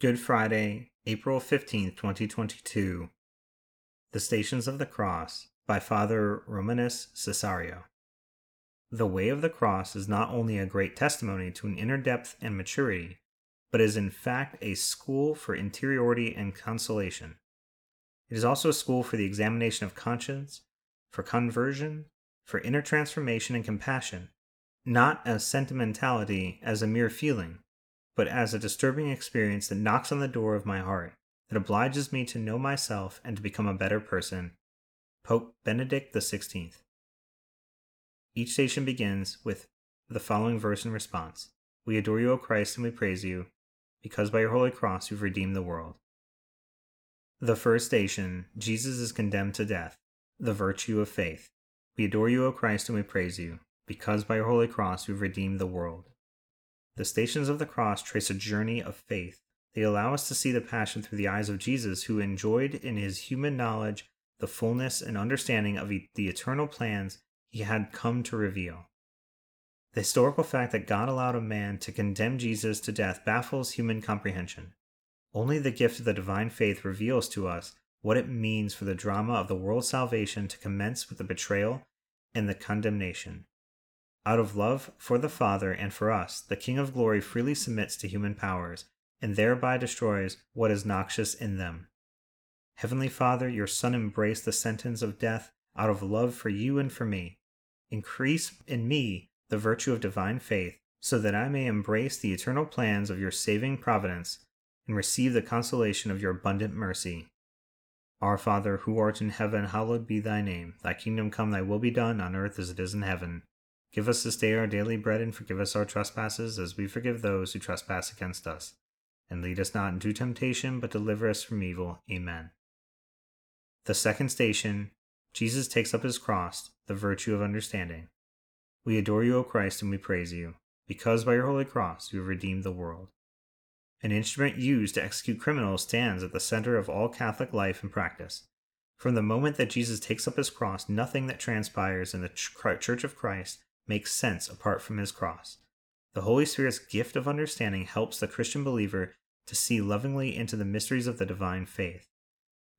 Good Friday, April 15th, 2022. The Stations of the Cross by Father Romanus Cessario. The way of the cross is not only a great testimony to an inner depth and maturity, but is in fact a school for interiority and consolation. It is also a school for the examination of conscience, for conversion, for inner transformation and compassion, not as sentimentality, as a mere feeling but as a disturbing experience that knocks on the door of my heart, that obliges me to know myself and to become a better person. Pope Benedict XVI. Each station begins with the following verse in response We adore you, O Christ, and we praise you, because by your holy cross you've redeemed the world. The first station Jesus is condemned to death, the virtue of faith. We adore you, O Christ, and we praise you, because by your holy cross you've redeemed the world. The stations of the cross trace a journey of faith. They allow us to see the passion through the eyes of Jesus, who enjoyed in his human knowledge the fullness and understanding of the eternal plans he had come to reveal. The historical fact that God allowed a man to condemn Jesus to death baffles human comprehension. Only the gift of the divine faith reveals to us what it means for the drama of the world's salvation to commence with the betrayal and the condemnation. Out of love for the Father and for us, the King of Glory freely submits to human powers, and thereby destroys what is noxious in them. Heavenly Father, your Son embraced the sentence of death out of love for you and for me. Increase in me the virtue of divine faith, so that I may embrace the eternal plans of your saving providence and receive the consolation of your abundant mercy. Our Father, who art in heaven, hallowed be thy name. Thy kingdom come, thy will be done, on earth as it is in heaven. Give us this day our daily bread, and forgive us our trespasses, as we forgive those who trespass against us. And lead us not into temptation, but deliver us from evil. Amen. The second station Jesus takes up his cross, the virtue of understanding. We adore you, O Christ, and we praise you, because by your holy cross you have redeemed the world. An instrument used to execute criminals stands at the center of all Catholic life and practice. From the moment that Jesus takes up his cross, nothing that transpires in the Church of Christ makes sense apart from his cross. The Holy Spirit's gift of understanding helps the Christian believer to see lovingly into the mysteries of the divine faith.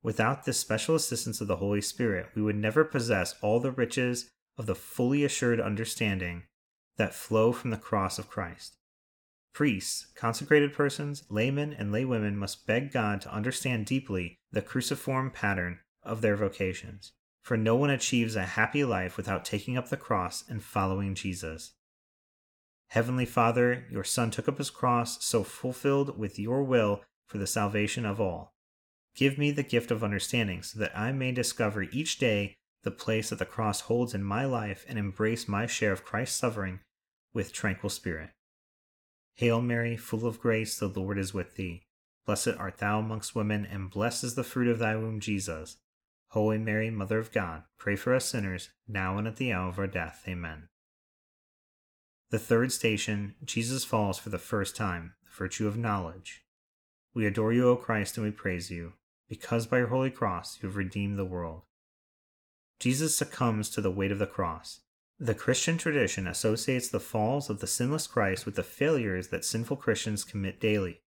Without this special assistance of the Holy Spirit, we would never possess all the riches of the fully assured understanding that flow from the cross of Christ. Priests, consecrated persons, laymen, and laywomen must beg God to understand deeply the cruciform pattern of their vocations for no one achieves a happy life without taking up the cross and following Jesus. Heavenly Father, your Son took up his cross, so fulfilled with your will for the salvation of all. Give me the gift of understanding so that I may discover each day the place that the cross holds in my life and embrace my share of Christ's suffering with tranquil spirit. Hail Mary, full of grace, the Lord is with thee. Blessed art thou amongst women, and blessed is the fruit of thy womb, Jesus. Holy Mary, Mother of God, pray for us sinners, now and at the hour of our death. Amen. The third station, Jesus falls for the first time, the virtue of knowledge. We adore you, O Christ, and we praise you, because by your holy cross you have redeemed the world. Jesus succumbs to the weight of the cross. The Christian tradition associates the falls of the sinless Christ with the failures that sinful Christians commit daily.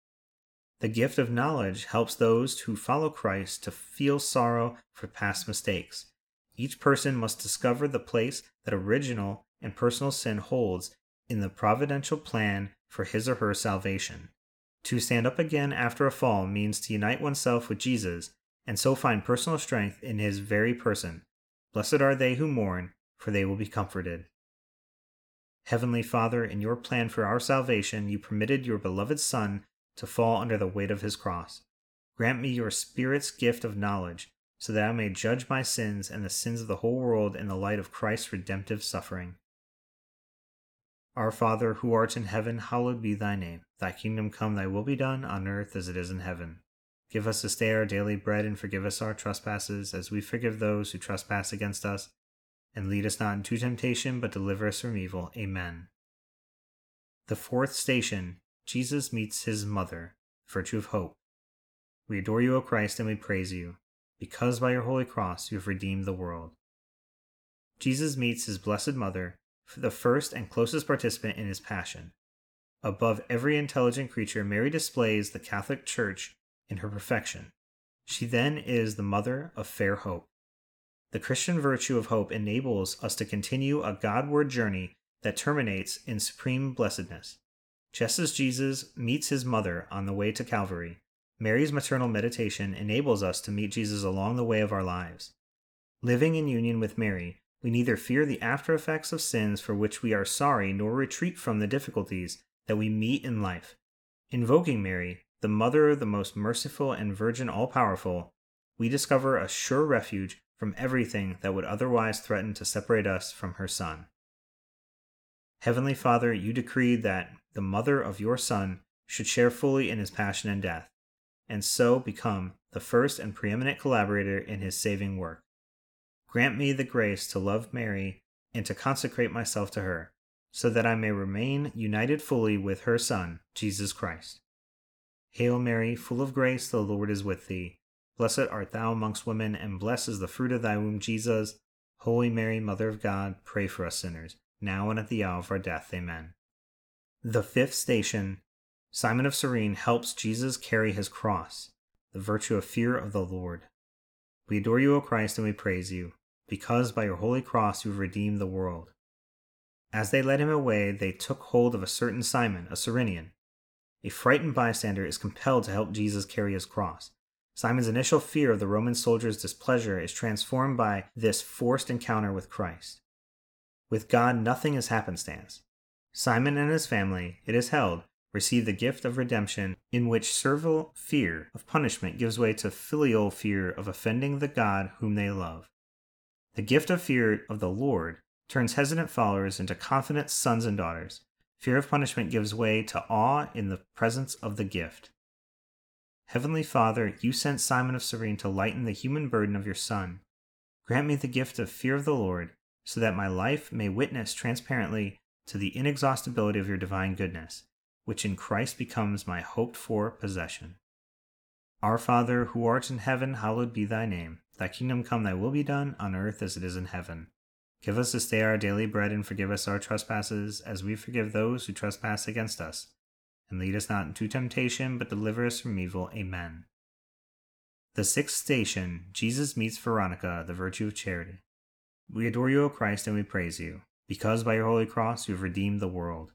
The gift of knowledge helps those who follow Christ to feel sorrow for past mistakes. Each person must discover the place that original and personal sin holds in the providential plan for his or her salvation. To stand up again after a fall means to unite oneself with Jesus and so find personal strength in his very person. Blessed are they who mourn, for they will be comforted. Heavenly Father, in your plan for our salvation, you permitted your beloved Son to fall under the weight of his cross. Grant me your Spirit's gift of knowledge, so that I may judge my sins and the sins of the whole world in the light of Christ's redemptive suffering. Our Father, who art in heaven, hallowed be thy name. Thy kingdom come, thy will be done, on earth as it is in heaven. Give us this day our daily bread, and forgive us our trespasses, as we forgive those who trespass against us. And lead us not into temptation, but deliver us from evil. Amen. The fourth station Jesus meets his mother, virtue of hope. We adore you, O Christ, and we praise you, because by your holy cross you have redeemed the world. Jesus meets his blessed mother, the first and closest participant in his passion. Above every intelligent creature, Mary displays the Catholic Church in her perfection. She then is the mother of fair hope. The Christian virtue of hope enables us to continue a Godward journey that terminates in supreme blessedness. Just as Jesus meets his mother on the way to Calvary, Mary's maternal meditation enables us to meet Jesus along the way of our lives. Living in union with Mary, we neither fear the after effects of sins for which we are sorry nor retreat from the difficulties that we meet in life. Invoking Mary, the Mother of the most merciful and Virgin all powerful, we discover a sure refuge from everything that would otherwise threaten to separate us from her Son. Heavenly Father, you decreed that the mother of your Son should share fully in his passion and death, and so become the first and preeminent collaborator in his saving work. Grant me the grace to love Mary and to consecrate myself to her, so that I may remain united fully with her Son, Jesus Christ. Hail Mary, full of grace, the Lord is with thee. Blessed art thou amongst women, and blessed is the fruit of thy womb, Jesus. Holy Mary, Mother of God, pray for us sinners, now and at the hour of our death. Amen. The fifth station Simon of Cyrene helps Jesus carry his cross, the virtue of fear of the Lord. We adore you, O Christ, and we praise you, because by your holy cross you have redeemed the world. As they led him away, they took hold of a certain Simon, a Cyrenian. A frightened bystander is compelled to help Jesus carry his cross. Simon's initial fear of the Roman soldiers' displeasure is transformed by this forced encounter with Christ. With God, nothing is happenstance. Simon and his family, it is held, receive the gift of redemption, in which servile fear of punishment gives way to filial fear of offending the God whom they love. The gift of fear of the Lord turns hesitant followers into confident sons and daughters. Fear of punishment gives way to awe in the presence of the gift. Heavenly Father, you sent Simon of Cyrene to lighten the human burden of your Son. Grant me the gift of fear of the Lord, so that my life may witness transparently to the inexhaustibility of your divine goodness which in Christ becomes my hoped for possession. Our Father, who art in heaven, hallowed be thy name. Thy kingdom come, thy will be done, on earth as it is in heaven. Give us this day our daily bread, and forgive us our trespasses, as we forgive those who trespass against us. And lead us not into temptation, but deliver us from evil. Amen. The sixth station Jesus meets Veronica, the virtue of charity. We adore you, O Christ, and we praise you, because by your holy cross you have redeemed the world.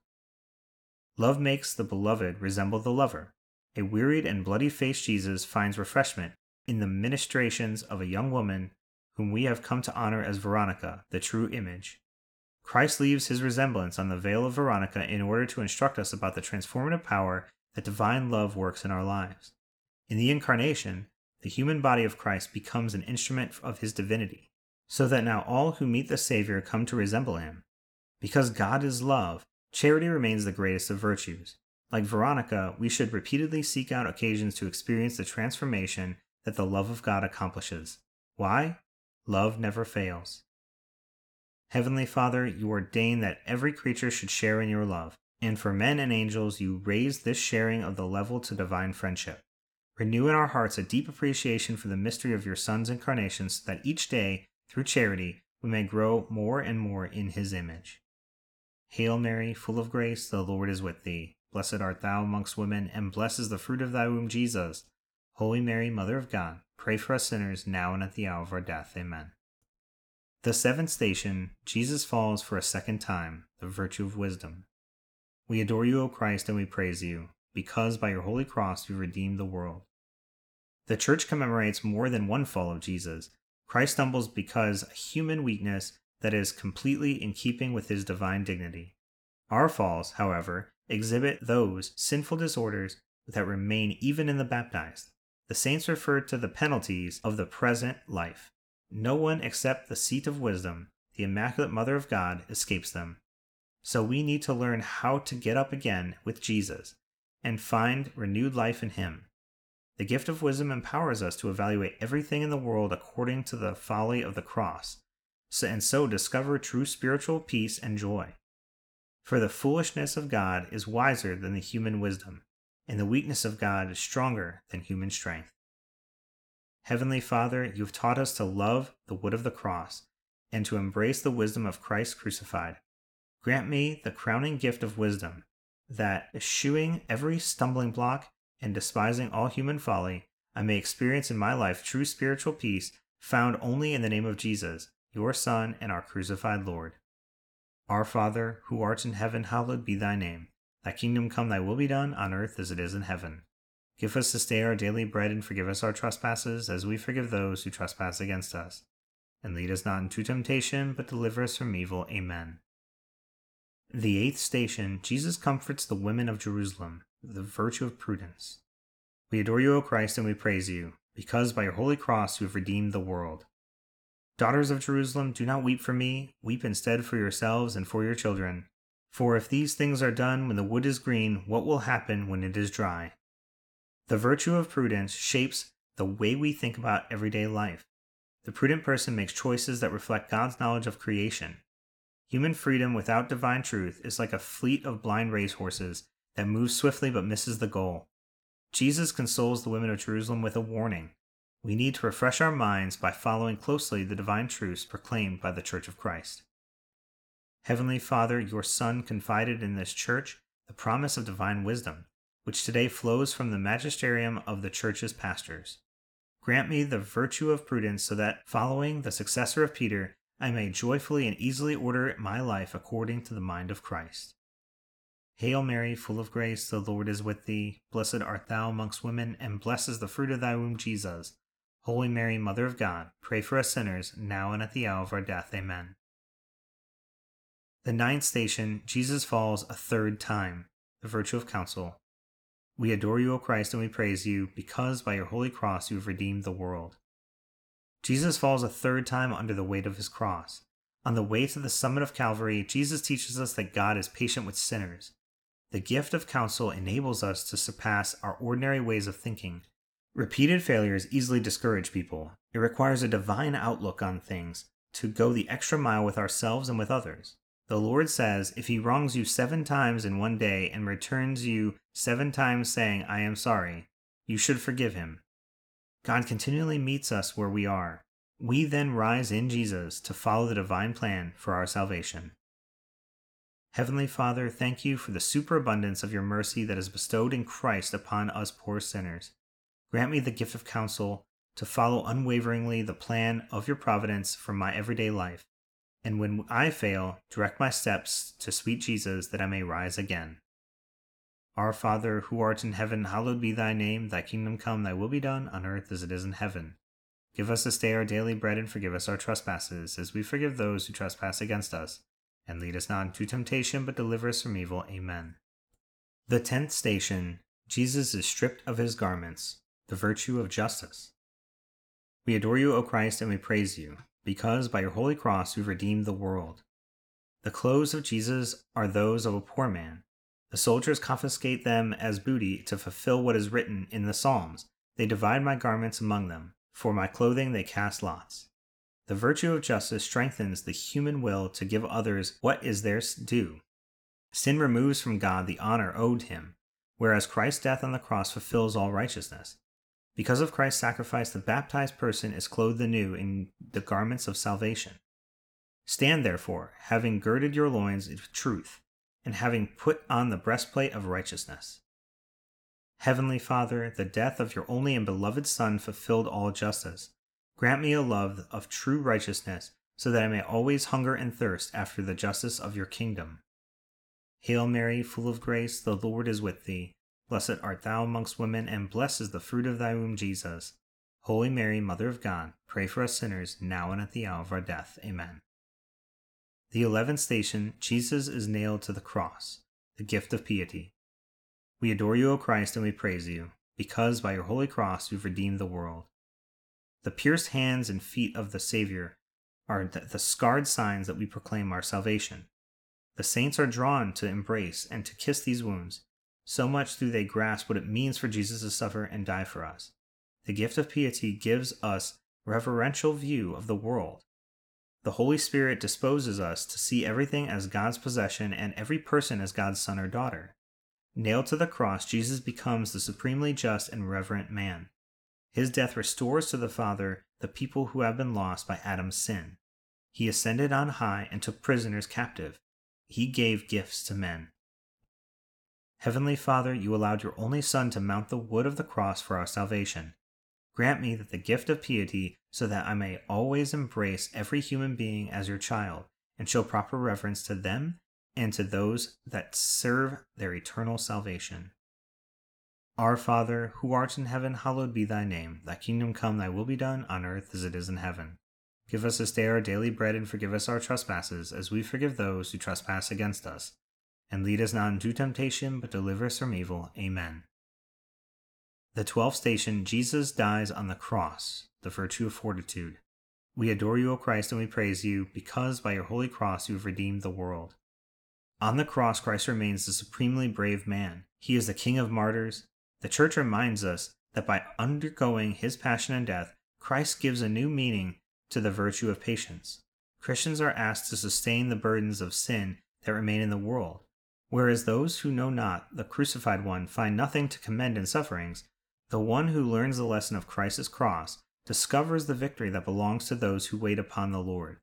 Love makes the beloved resemble the lover. A wearied and bloody faced Jesus finds refreshment in the ministrations of a young woman whom we have come to honor as Veronica, the true image. Christ leaves his resemblance on the veil of Veronica in order to instruct us about the transformative power that divine love works in our lives. In the Incarnation, the human body of Christ becomes an instrument of his divinity, so that now all who meet the Savior come to resemble him. Because God is love, Charity remains the greatest of virtues. Like Veronica, we should repeatedly seek out occasions to experience the transformation that the love of God accomplishes. Why? Love never fails. Heavenly Father, you ordain that every creature should share in your love, and for men and angels you raise this sharing of the level to divine friendship. Renew in our hearts a deep appreciation for the mystery of your Son's incarnation so that each day, through charity, we may grow more and more in his image. Hail Mary, full of grace, the Lord is with thee. Blessed art thou amongst women, and blessed is the fruit of thy womb, Jesus. Holy Mary, Mother of God, pray for us sinners, now and at the hour of our death. Amen. The seventh station, Jesus falls for a second time, the virtue of wisdom. We adore you, O Christ, and we praise you, because by your holy cross you redeemed the world. The Church commemorates more than one fall of Jesus. Christ stumbles because a human weakness that is completely in keeping with his divine dignity. Our falls, however, exhibit those sinful disorders that remain even in the baptized. The saints refer to the penalties of the present life. No one except the seat of wisdom, the Immaculate Mother of God, escapes them. So we need to learn how to get up again with Jesus and find renewed life in Him. The gift of wisdom empowers us to evaluate everything in the world according to the folly of the cross and so discover true spiritual peace and joy. For the foolishness of God is wiser than the human wisdom, and the weakness of God is stronger than human strength. Heavenly Father, you have taught us to love the wood of the cross and to embrace the wisdom of Christ crucified. Grant me the crowning gift of wisdom, that, eschewing every stumbling block and despising all human folly, I may experience in my life true spiritual peace found only in the name of Jesus, your Son and our crucified Lord. Our Father, who art in heaven, hallowed be thy name. Thy kingdom come, thy will be done, on earth as it is in heaven. Give us this day our daily bread, and forgive us our trespasses, as we forgive those who trespass against us. And lead us not into temptation, but deliver us from evil. Amen. The eighth station Jesus comforts the women of Jerusalem, the virtue of prudence. We adore you, O Christ, and we praise you, because by your holy cross you have redeemed the world. Daughters of Jerusalem, do not weep for me, weep instead for yourselves and for your children. For if these things are done when the wood is green, what will happen when it is dry? The virtue of prudence shapes the way we think about everyday life. The prudent person makes choices that reflect God's knowledge of creation. Human freedom without divine truth is like a fleet of blind racehorses that moves swiftly but misses the goal. Jesus consoles the women of Jerusalem with a warning. We need to refresh our minds by following closely the divine truths proclaimed by the Church of Christ. Heavenly Father, your Son confided in this church the promise of divine wisdom, which today flows from the magisterium of the church's pastors. Grant me the virtue of prudence so that, following the successor of Peter, I may joyfully and easily order my life according to the mind of Christ. Hail Mary, full of grace, the Lord is with thee. Blessed art thou amongst women, and blessed is the fruit of thy womb, Jesus. Holy Mary, Mother of God, pray for us sinners, now and at the hour of our death. Amen. The ninth station, Jesus falls a third time, the virtue of counsel. We adore you, O Christ, and we praise you, because by your holy cross you have redeemed the world. Jesus falls a third time under the weight of his cross. On the way to the summit of Calvary, Jesus teaches us that God is patient with sinners. The gift of counsel enables us to surpass our ordinary ways of thinking Repeated failures easily discourage people. It requires a divine outlook on things to go the extra mile with ourselves and with others. The Lord says, If he wrongs you seven times in one day and returns you seven times saying, I am sorry, you should forgive him. God continually meets us where we are. We then rise in Jesus to follow the divine plan for our salvation. Heavenly Father, thank you for the superabundance of your mercy that is bestowed in Christ upon us poor sinners. Grant me the gift of counsel to follow unwaveringly the plan of your providence for my everyday life. And when I fail, direct my steps to sweet Jesus that I may rise again. Our Father, who art in heaven, hallowed be thy name. Thy kingdom come, thy will be done, on earth as it is in heaven. Give us this day our daily bread, and forgive us our trespasses, as we forgive those who trespass against us. And lead us not into temptation, but deliver us from evil. Amen. The tenth station Jesus is stripped of his garments the virtue of justice. We adore you, O Christ, and we praise you, because by your holy cross you've redeemed the world. The clothes of Jesus are those of a poor man. The soldiers confiscate them as booty to fulfill what is written in the Psalms. They divide my garments among them. For my clothing they cast lots. The virtue of justice strengthens the human will to give others what is theirs due. Sin removes from God the honor owed him, whereas Christ's death on the cross fulfills all righteousness. Because of Christ's sacrifice, the baptized person is clothed anew in the garments of salvation. Stand therefore, having girded your loins with truth, and having put on the breastplate of righteousness. Heavenly Father, the death of your only and beloved Son fulfilled all justice. Grant me a love of true righteousness, so that I may always hunger and thirst after the justice of your kingdom. Hail Mary, full of grace, the Lord is with thee. Blessed art thou amongst women, and blessed is the fruit of thy womb, Jesus. Holy Mary, Mother of God, pray for us sinners, now and at the hour of our death. Amen. The eleventh station Jesus is nailed to the cross, the gift of piety. We adore you, O Christ, and we praise you, because by your holy cross you've redeemed the world. The pierced hands and feet of the Savior are the scarred signs that we proclaim our salvation. The saints are drawn to embrace and to kiss these wounds so much do they grasp what it means for Jesus to suffer and die for us. The gift of piety gives us reverential view of the world. The Holy Spirit disposes us to see everything as God's possession and every person as God's son or daughter. Nailed to the cross, Jesus becomes the supremely just and reverent man. His death restores to the Father the people who have been lost by Adam's sin. He ascended on high and took prisoners captive. He gave gifts to men. Heavenly Father, you allowed your only Son to mount the wood of the cross for our salvation. Grant me that the gift of piety, so that I may always embrace every human being as your child, and show proper reverence to them and to those that serve their eternal salvation. Our Father, who art in heaven, hallowed be thy name. Thy kingdom come, thy will be done, on earth as it is in heaven. Give us this day our daily bread, and forgive us our trespasses, as we forgive those who trespass against us. And lead us not into temptation, but deliver us from evil. Amen. The twelfth station Jesus dies on the cross, the virtue of fortitude. We adore you, O Christ, and we praise you, because by your holy cross you have redeemed the world. On the cross, Christ remains the supremely brave man. He is the King of martyrs. The Church reminds us that by undergoing his passion and death, Christ gives a new meaning to the virtue of patience. Christians are asked to sustain the burdens of sin that remain in the world, whereas those who know not the crucified one find nothing to commend in sufferings. The one who learns the lesson of Christ's cross discovers the victory that belongs to those who wait upon the Lord.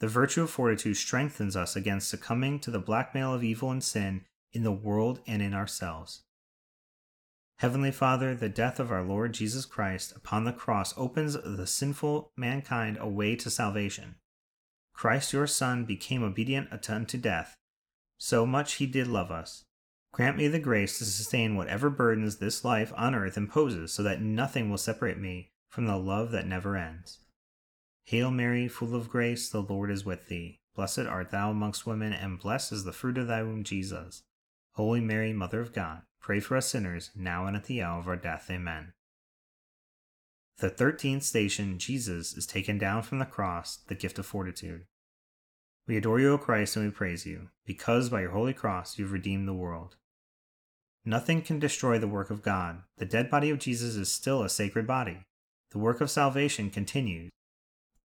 The virtue of fortitude strengthens us against succumbing to the blackmail of evil and sin in the world and in ourselves. Heavenly Father, the death of our Lord Jesus Christ upon the cross opens the sinful mankind a way to salvation. Christ, your Son, became obedient unto death. So much he did love us. Grant me the grace to sustain whatever burdens this life on earth imposes, so that nothing will separate me from the love that never ends. Hail Mary, full of grace, the Lord is with thee. Blessed art thou amongst women, and blessed is the fruit of thy womb, Jesus. Holy Mary, Mother of God, pray for us sinners, now and at the hour of our death. Amen. The thirteenth station, Jesus is taken down from the cross, the gift of fortitude. We adore you, O Christ, and we praise you, because by your holy cross you have redeemed the world. Nothing can destroy the work of God. The dead body of Jesus is still a sacred body. The work of salvation continues.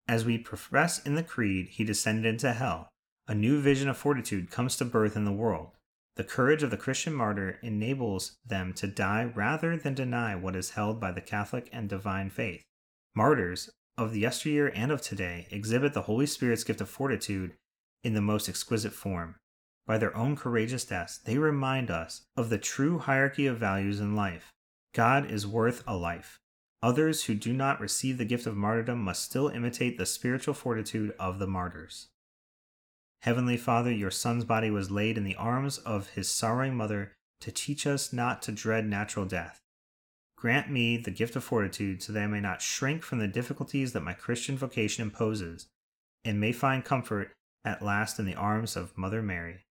As we profess in the Creed, he descended into hell. A new vision of fortitude comes to birth in the world. The courage of the Christian martyr enables them to die rather than deny what is held by the Catholic and divine faith. Martyrs of the yesteryear and of today exhibit the Holy Spirit's gift of fortitude in the most exquisite form. By their own courageous deaths, they remind us of the true hierarchy of values in life. God is worth a life. Others who do not receive the gift of martyrdom must still imitate the spiritual fortitude of the martyrs. Heavenly Father, your Son's body was laid in the arms of his sorrowing mother to teach us not to dread natural death. Grant me the gift of fortitude so that I may not shrink from the difficulties that my Christian vocation imposes, and may find comfort at last in the arms of Mother Mary.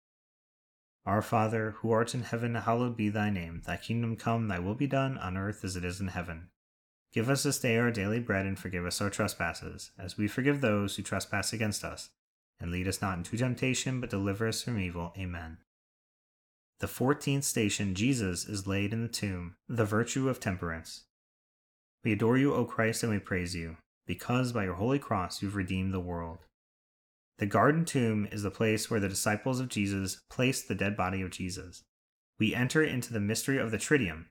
Our Father, who art in heaven, hallowed be thy name. Thy kingdom come, thy will be done, on earth as it is in heaven. Give us this day our daily bread, and forgive us our trespasses, as we forgive those who trespass against us. And lead us not into temptation, but deliver us from evil. Amen. The fourteenth station Jesus is laid in the tomb, the virtue of temperance. We adore you, O Christ, and we praise you, because by your holy cross you've redeemed the world. The garden tomb is the place where the disciples of Jesus placed the dead body of Jesus. We enter into the mystery of the Triduum,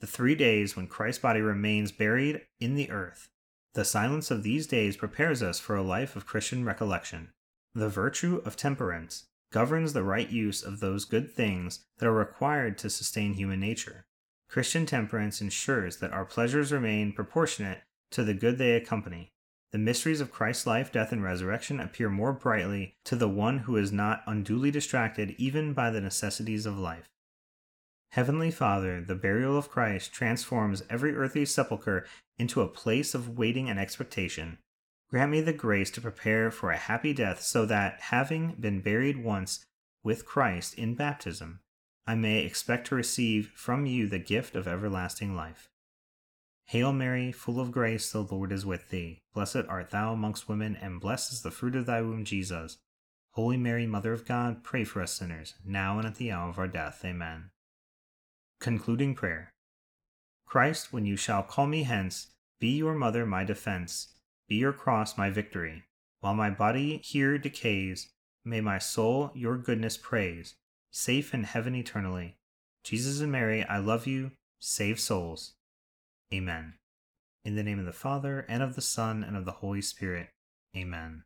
the three days when Christ's body remains buried in the earth. The silence of these days prepares us for a life of Christian recollection. The virtue of temperance governs the right use of those good things that are required to sustain human nature. Christian temperance ensures that our pleasures remain proportionate to the good they accompany. The mysteries of Christ's life, death, and resurrection appear more brightly to the one who is not unduly distracted even by the necessities of life. Heavenly Father, the burial of Christ transforms every earthly sepulchre into a place of waiting and expectation. Grant me the grace to prepare for a happy death so that, having been buried once with Christ in baptism, I may expect to receive from you the gift of everlasting life. Hail Mary, full of grace, the Lord is with thee. Blessed art thou amongst women, and blessed is the fruit of thy womb, Jesus. Holy Mary, Mother of God, pray for us sinners, now and at the hour of our death. Amen. Concluding Prayer Christ, when you shall call me hence, be your mother my defense, be your cross my victory. While my body here decays, may my soul your goodness praise, safe in heaven eternally. Jesus and Mary, I love you, save souls. Amen. In the name of the Father, and of the Son, and of the Holy Spirit. Amen.